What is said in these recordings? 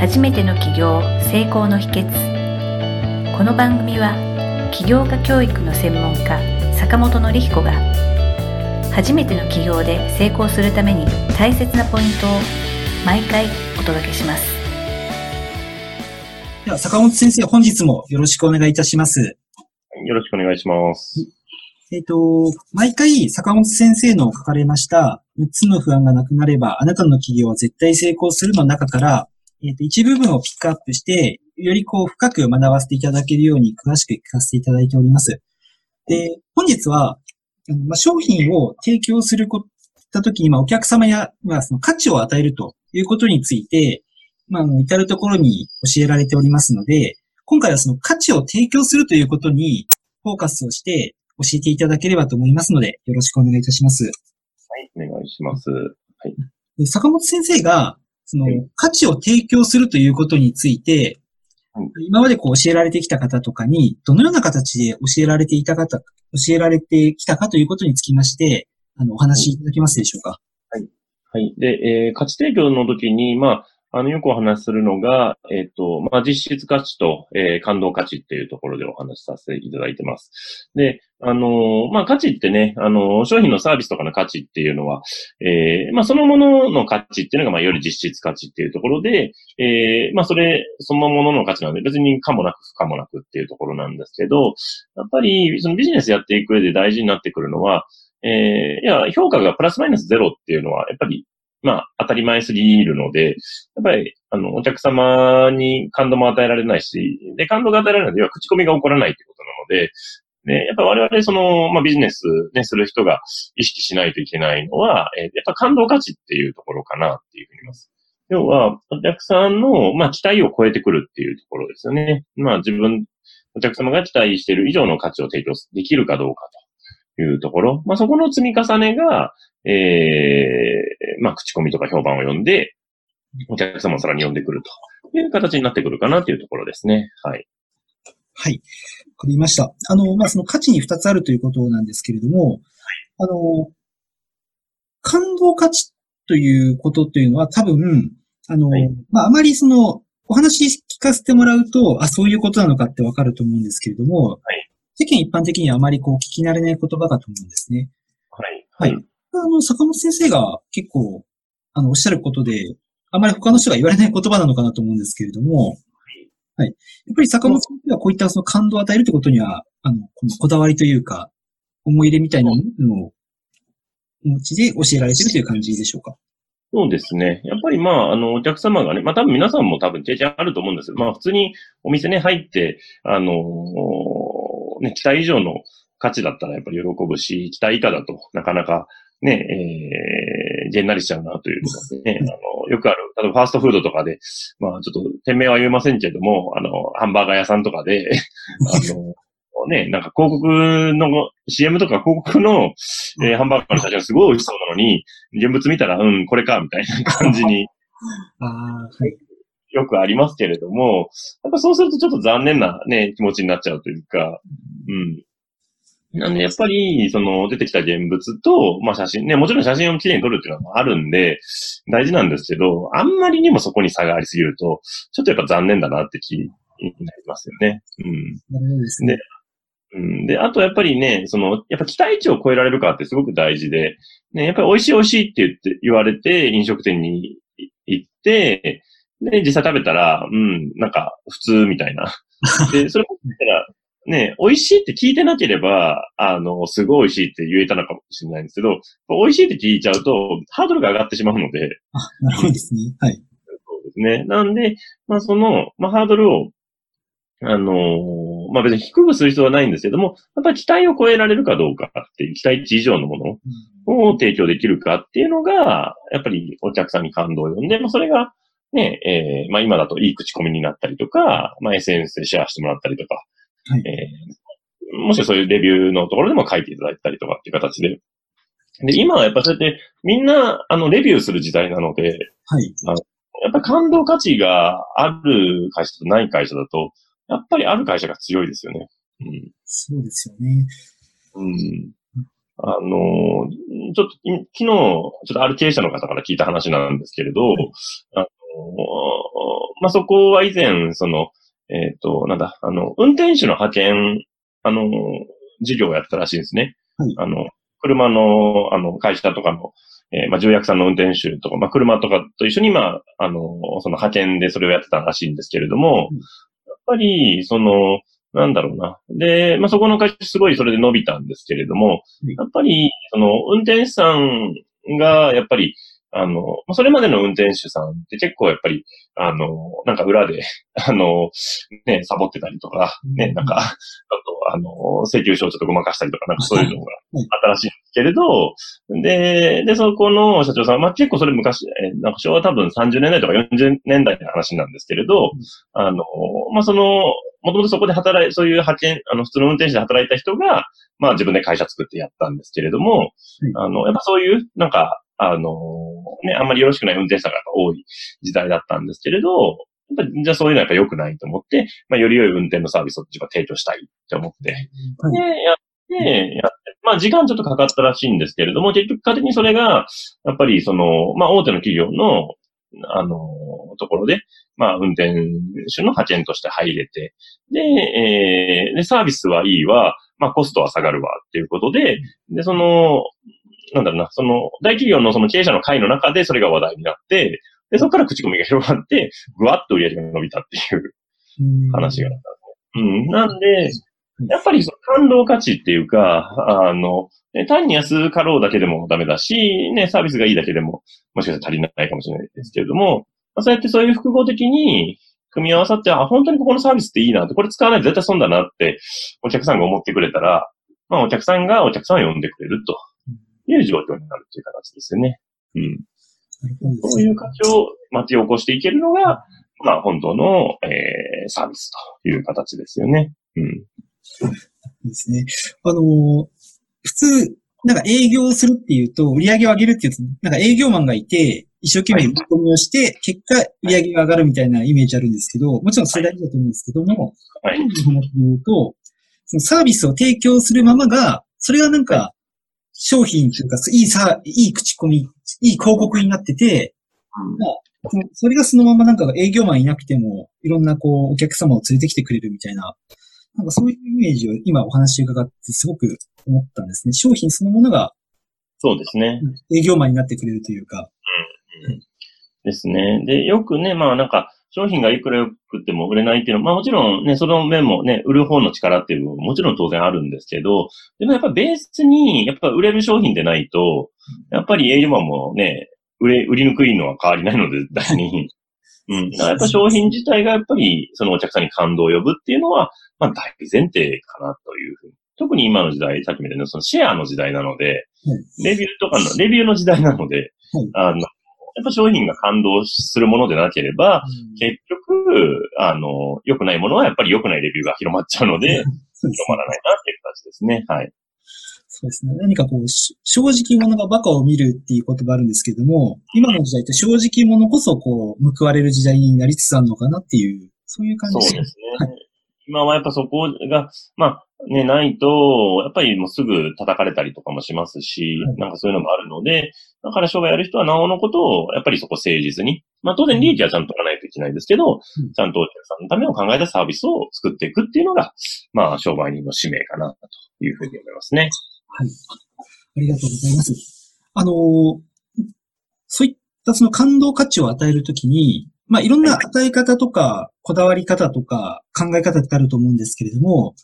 初めての起業成功の秘訣。この番組は起業家教育の専門家坂本典彦が初めての起業で成功するために大切なポイントを毎回お届けします。では坂本先生本日もよろしくお願いいたします。よろしくお願いします。えっ、と、毎回坂本先生の書かれました6つの不安がなくなればあなたの企業は絶対成功するの中からえっ、と、一部分をピックアップして、よりこう深く学ばせていただけるように詳しく聞かせていただいております。で、本日は、まあ、商品を提供することときに、まあ、お客様や、まあ、その価値を与えるということについて、まあ、至るところに教えられておりますので、今回はその価値を提供するということにフォーカスをして教えていただければと思いますので、よろしくお願いいたします。はい、お願いします。はい。坂本先生が、その、価値を提供するということについて、今までこう教えられてきた方とかに、どのような形で教えられていた方、教えられてきたかということにつきまして、あの、お話しいただけますでしょうか？はい。はい。で、えー、価値提供の時に、まあ、あの、よくお話しするのが、えっ、ー、と、まあ、実質価値と、えー、感動価値っていうところでお話しさせていただいてます。で、あのまあ、価値ってね、あの商品のサービスとかの価値っていうのは、えー、まあ、そのものの価値っていうのが、まあ、より実質価値っていうところで、えー、まあ、それ、そのものの価値なんで、別にかもなく不可もなくっていうところなんですけど、やっぱり、そのビジネスやっていく上で大事になってくるのは、えー、いや、評価がプラスマイナスゼロっていうのは、やっぱりまあ、当たり前すぎるので、やっぱり、あの、お客様に感動も与えられないし、で、感動が与えられないのでは、口コミが起こらないということなので、ね、やっぱ我々、その、まあ、ビジネスね、する人が意識しないといけないのは、え、やっぱ感動価値っていうところかなっていうふうに言います。要は、お客さんの、まあ、期待を超えてくるっていうところですよね。まあ、自分、お客様が期待している以上の価値を提供できるかどうかというところ。まあ、そこの積み重ねが、えー、まあ、口コミとか評判を読んで、お客様をさらに呼んでくるという形になってくるかなというところですね。はい。はい。わかりました。あの、まあ、その価値に二つあるということなんですけれども、はい、あの、感動価値ということというのは多分、あの、はい、まあ、あまりその、お話聞かせてもらうと、あ、そういうことなのかってわかると思うんですけれども、はい、世間一般的にはあまりこう聞き慣れない言葉だと思うんですね。はい。はい。あの、坂本先生が結構、あの、おっしゃることで、あまり他の人が言われない言葉なのかなと思うんですけれども、はい。やっぱり坂本先生はこういったその感動を与えるということには、あの、このこだわりというか、思い入れみたいなものをお持ちで教えられているという感じでしょうか？そうですね。やっぱりまあ、あの、お客様がね、まあ多分皆さんも多分経験あると思うんですけど、まあ普通にお店に入って、あのー、ね、期待以上の価値だったらやっぱり喜ぶし、期待以下だとなかなかね、えー、げんなりしちゃうなというかね、あの、よくある、例えばファーストフードとかで、まあちょっと店名は言えませんけれども、あの、ハンバーガー屋さんとかで、あの、ね、なんか広告の、CM とか広告の、えー、ハンバーガーの写真すごい美味しそうなのに、現物見たら、うん、これか、みたいな感じに。あはい。よくありますけれども、やっぱそうするとちょっと残念なね、気持ちになっちゃうというか、うん。なんで、やっぱり、その、出てきた現物と、まあ写真、ね、もちろん写真をきれいに撮るっていうのはあるんで、大事なんですけど、あんまりにもそこに差がありすぎると、ちょっとやっぱ残念だなって気になりますよね。うん。なるほどですね。うん。で、あとやっぱりね、その、やっぱ期待値を超えられるかってすごく大事で、ね、やっぱり美味しい美味しいって言って、言われて、飲食店に行って、で、実際食べたら、うん、なんか、普通みたいな。で、それも言ったら、ね、美味しいって聞いてなければ、あの、すごい美味しいって言えたのかもしれないんですけど、美味しいって聞いちゃうと、ハードルが上がってしまうので。あ、なるほどですね。はい。そうですね。なんで、まあ、その、まあ、ハードルを、あのー、まあ、別に低くする必要はないんですけども、やっぱり期待を超えられるかどうかっていう、期待値以上のものを提供できるかっていうのが、やっぱりお客さんに感動を呼んで、まあ、それが、ね、えー、まあ、今だといい口コミになったりとか、まあ、SNS でシェアしてもらったりとか、はい、えー、もしくはそういうレビューのところでも書いていただいたりとかっていう形で。で、今はやっぱそうやってみんな、あの、レビューする時代なので、はい。あのやっぱ感動価値がある会社とない会社だと、やっぱりある会社が強いですよね。うん。そうですよね。うん。あの、ちょっと、昨日、ちょっとある経営者の方から聞いた話なんですけれど、あのまあ、そこは以前、その、えっ、と、なんだ、あの、運転手の派遣、あの、事業をやってたらしいんですね。はいあの、車の、あの、会社とかの、えーまあ、重役さんの運転手とか、まあ、車とかと一緒に、まあ、あの、その派遣でそれをやってたらしいんですけれども、うんやっぱり、その、なんだろうな。で、まあ、そこの会社すごいそれで伸びたんですけれどもうん、やっぱり、その、運転手さんが、やっぱり、あの、まあそれまでの運転手さんって結構やっぱり、あの、なんか裏で、あの、ね、サボってたりとか、ね、うん。なんか、ちょっと、あの、請求書をちょっとごまかしたりとか、なんかそういうのがはい。あったらしいんですけれど、で、で、そこの社長さん、まあ、結構それ昔、えーなんか昭和多分30年代とか40年代の話なんですけれど、あの、まあ、その、もともとそこで働い、そういう派遣、あの、普通の運転手で働いた人が、まあ、自分で会社作ってやったんですけれども、あの、やっぱそういう、なんか、あの、ね、あんまりよろしくない運転手さんが多い時代だったんですけれど、やっぱじゃあそういうのはやっぱ良くないと思って、まあ、より良い運転のサービスを自分は提供したいって思って、はい。で、やって、やって、まあ時間ちょっとかかったらしいんですけれども、結局家的にそれが、やっぱりその、まあ大手の企業の、あの、ところで、まあ運転手の派遣として入れて、で、えーで、サービスはいいわ、まあコストは下がるわっていうことで、で、その、なんだろうな、その、大企業のその経営者の会の中でそれが話題になって、で、そこから口コミが広がって、ぐわっと売り上げが伸びたっていううん話があったんですね。うん。なんで、やっぱりその感動価値っていうか、あの、ね単に安かろうだけでもダメだし、ね、サービスがいいだけでも、もしかしたら足りないかもしれないですけれども、まあ、そうやってそういう複合的に組み合わさって、あ、本当にここのサービスっていいなって、これ使わないと絶対損だなって、お客さんが思ってくれたら、まあお客さんがお客さんを呼んでくれるという状況になるっていう形ですよね。うん。そういう価値を巻き起こしていけるのが、まあ本当の、えー、サービスという形ですよね。うん。ですね。あのー普通、なんか営業するっていうと、売り上げを上げるっていうと、なんか営業マンがいて、一生懸命売り込みをして、結果、売り上げが上がるみたいなイメージあるんですけど、もちろんそれ大事だと思うんですけども、はい。話で言うと、そのサービスを提供するままが、それがなんか、商品というか、いいさ、いい口コミ、いい広告になってて、そのそれがそのままなんか営業マンいなくても、いろんなこう、お客様を連れてきてくれるみたいな、なんかそういうイメージを今お話伺ってすごく思ったんですね。商品そのものがそうですね。営業マンになってくれるというか。ですね。で、よくね、まあなんか、商品がいくら良くても売れないっていうのは、まあもちろんね、その面もね、売る方の力っていうのももちろん当然あるんですけど、でもやっぱベースに、やっぱ売れる商品でないと、やっぱり営業マンもね、売れ、売りにくいのは変わりないので、絶対に。うん。だからやっぱ商品自体がやっぱり、そのお客さんに感動を呼ぶっていうのは、まあ大前提かなというふうに。特に今の時代、さっきみたいなそのシェアの時代なので、レビューとかの、レビューの時代なので、あの、やっぱ商品が感動するものでなければ、結局、あの、良くないものはやっぱり良くないレビューが広まっちゃうので、広 そうですまらないなっていう形ですね。はい。そうですね。何かこう、し正直者が馬鹿を見るっていう言葉あるんですけども、今の時代って正直者こそこう、報われる時代になりつつあるのかなっていう、そういう感じそうですね。今はやっぱそこが、まあ、ね、ないと、やっぱりもうすぐ叩かれたりとかもしますし、はいなんかそういうのもあるので、だから商売やる人はなおのことを、やっぱりそこ誠実に、まあ当然利益はちゃんと取らないといけないですけど、うんちゃんとお客さんのためを考えたサービスを作っていくっていうのが、まあ商売人の使命かな、というふうに思いますね。はい。ありがとうございます。あのーそういったその感動価値を与えるときに、まあいろんな与え方とか、こだわり方とか、考え方ってあると思うんですけれども、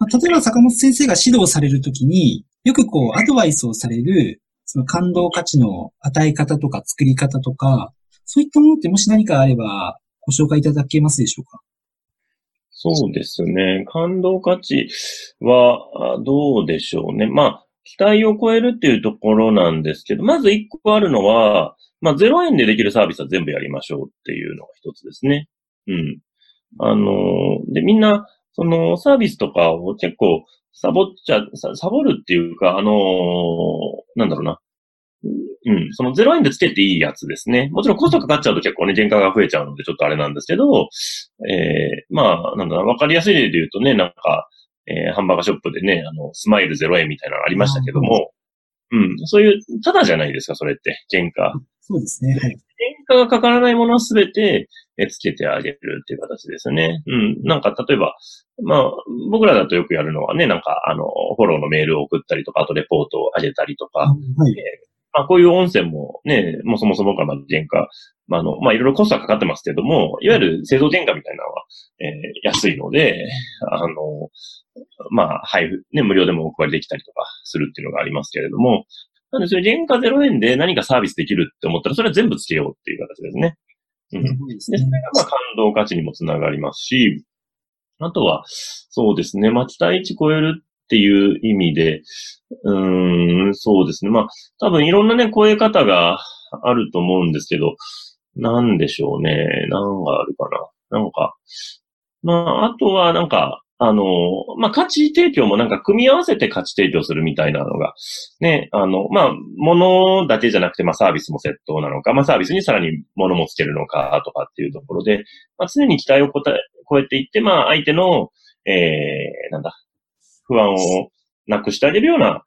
ま、例えば坂本先生が指導されるときに、よくこうアドバイスをされる、その感動価値の与え方とか作り方とか、そういったものってもし何かあればご紹介いただけますでしょうか？そうですね。感動価値は、どうでしょうね。まあ、期待を超えるっていうところなんですけど、まず一個あるのは、まあ、0円でできるサービスは全部やりましょうっていうのが一つですね。うん。あのーで、みんな、そのサービスとかを結構サボっちゃ、ササボるっていうか、あのーなんだろうな。うん、その0円でつけていいやつですね。もちろんコストかかっちゃうと結構ね、原価が増えちゃうのでちょっとあれなんですけど、えー、まあ、なんだろう、わかりやすい例で言うとね、なんか、えーハンバーガーショップでね、あの、スマイル0円みたいなのありましたけども、うん、そういう、ただじゃないですか、それって、原価。そうですね。はい。原価がかからないものはすべて、えつけてあげるっていう形ですよね。うん。なんか、例えば、まあ、僕らだとよくやるのはね、なんか、あの、フォローのメールを送ったりとか、あとレポートを上げたりとか、はい、えーまあ、こういう音声もね、もうそもそもから原価、まあ、あの、まあ、いろいろコストはかかってますけども、いわゆる製造原価みたいなのは、えー、安いので、あの、まあ、配布、ね、無料でもお配りできたりとかするっていうのがありますけれども、なんで、それ原価0円で何かサービスできるって思ったら、それは全部つけようっていう形ですね。うん。で、それがまあ感動価値にもつながりますし、あとは、そうですね、まあ、期待値超えるっていう意味で、うーん、そうですね。まあ、多分いろんなね、超え方があると思うんですけど、なんでしょうね。何があるかな。なんか、まあ、あとはなんか、あの、まあ、価値提供もなんか組み合わせて価値提供するみたいなのが、ね、あの、まあ、物だけじゃなくて、まあ、サービスもセットなのか、まあ、サービスにさらに物もつけるのかとかっていうところで、まあ、常に期待を超えていって、まあ、相手の、えー、なんだ、不安をなくしてあげるような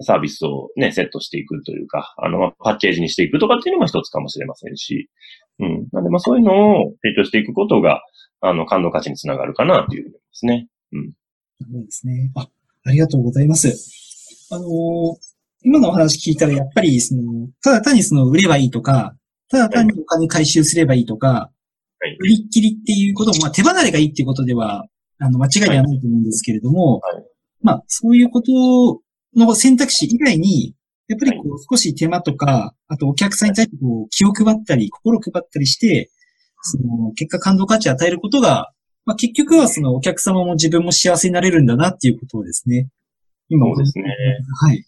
サービスをね、セットしていくというか、あの、パッケージにしていくとかっていうのも一つかもしれませんし、うん。なんで、まあそういうのを提供していくことが、あの、感動価値につながるかなというふうに思いますね。うん。そうですね。あ、ありがとうございます。あのー、今のお話聞いたら、やっぱり、その、ただ単にその、売ればいいとか、ただ単にお金回収すればいいとか、はい、売りっきりっていうことも、まあ、手離れがいいっていうことでは、あの、間違いではないと思うんですけれども、はい、まあ、そういうことの選択肢以外に、やっぱりこう少し手間とか、あとお客さんに対してこう気を配ったり、心を配ったりして、その結果感動価値を与えることが、まあ、結局はそのお客様も自分も幸せになれるんだなっていうことをですね。今そうですね。はい。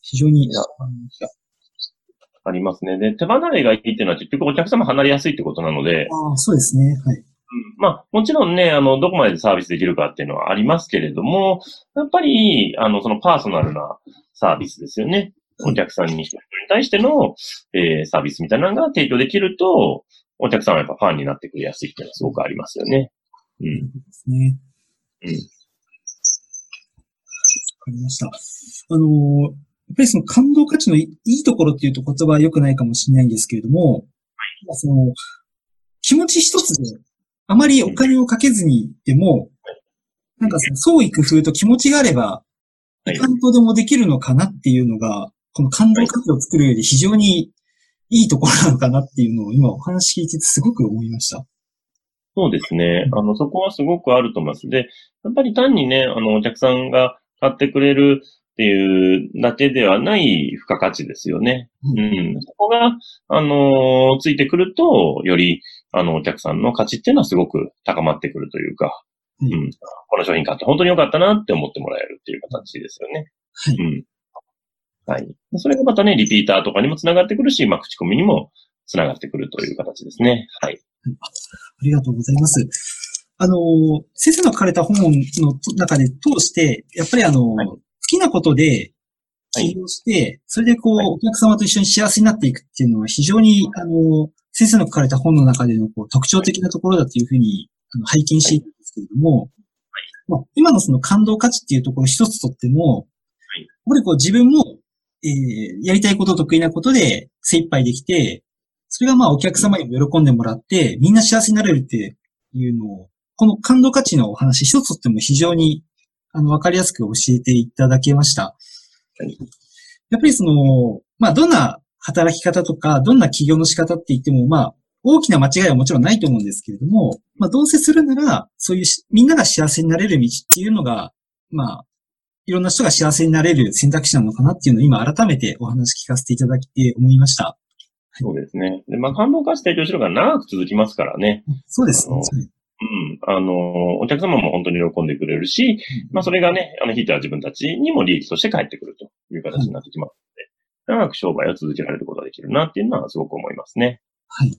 非常に。ありますね。で、手離れがいいっていうのは結局お客様離れやすいってことなので。ああ、そうですね。はい。うん、まあ、もちろんね、あの、どこまでサービスできるかっていうのはありますけれども、やっぱり、あの、そのパーソナルなサービスですよね。お客さんに、対しての、えー、サービスみたいなのが提供できると、お客さんはやっぱファンになってくれやすいっていうのはすごくありますよね。うん。ですね。うん。わかりました。あのー、やっぱりその感動価値のいいところっていうと言葉は良くないかもしれないんですけれども、はい、その気持ち一つであまりお金をかけずにでも、なんかその創意工夫と気持ちがあれば、担当でもできるのかなっていうのが、この感動価値を作るより非常にいいところなのかなっていうのを今お話聞いててすごく思いました。そうですね。あの、そこはすごくあると思います。で、やっぱり単にね、あの、お客さんが買ってくれるっていうだけではない付加価値ですよね。うん。そこが、あのー、ついてくると、より、あの、お客さんの価値っていうのはすごく高まってくるというか、うん。うん、この商品買って本当に良かったなって思ってもらえるっていう形ですよね。はい。うん。はい。それがまたね、リピーターとかにもつながってくるし、まあ、口コミにもつながってくるという形ですね。はい。ありがとうございます。あの、先生の書かれた本の中で通して、やっぱりあの、はいきなことで起業して、はい、それでこう、はい、お客様と一緒に幸せになっていくっていうのは非常に、あの、先生の書かれた本の中でのこう特徴的なところだというふうにあの拝見しているんですけれども、はいまあ、今のその感動価値っていうところ一つとっても、はい、やっぱりこう自分も、えー、やりたいこと、得意なことで精一杯できて、それがまあお客様にも喜んでもらって、みんな幸せになれるっていうのを、この感動価値のお話一つとっても非常にあの、わかりやすく教えていただけました。やっぱりその、まあ、どんな働き方とか、どんな起業の仕方って言っても、まあ、大きな間違いはもちろんないと思うんですけれども、まあ、どうせするなら、そういうみんなが幸せになれる道っていうのが、まあ、いろんな人が幸せになれる選択肢なのかなっていうのを今改めてお話聞かせていただきて思いました。そうですね。で、まあ、感動化して提供しろが長く続きますからね。そうですね。うん。あの、お客様も本当に喜んでくれるし、まあそれがね、あの、ひいては自分たちにも利益として返ってくるという形になってきますので、長く商売を続けられることができるなっていうのはすごく思いますね。はい。わ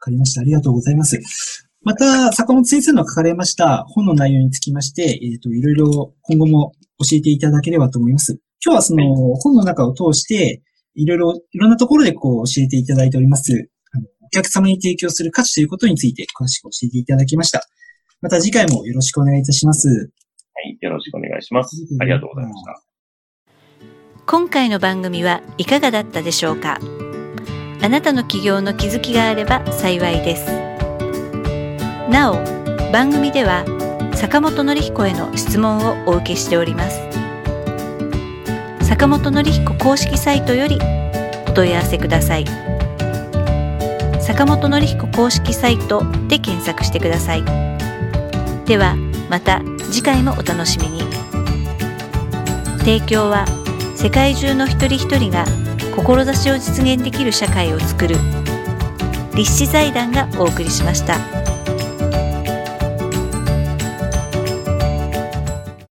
かりました。ありがとうございます。また、坂本先生の書かれました本の内容につきまして、えっ、ー、と、いろいろ今後も教えていただければと思います。今日はその本の中を通して、いろいろ、いろんなところでこう教えていただいております。お客様に提供する価値ということについて詳しく教えていただきました。また次回もよろしくお願いいたします。はい、よろしくお願いします。ありがとうございました。今回の番組はいかがだったでしょうか？あなたの起業の気づきがあれば幸いですなお番組では坂本典彦への質問をお受けしております。坂本典彦公式サイトよりお問い合わせください。坂本典彦公式サイトで検索してください。ではまた次回もお楽しみに。提供は世界中の一人一人が志を実現できる社会をつくる立志財団がお送りしました。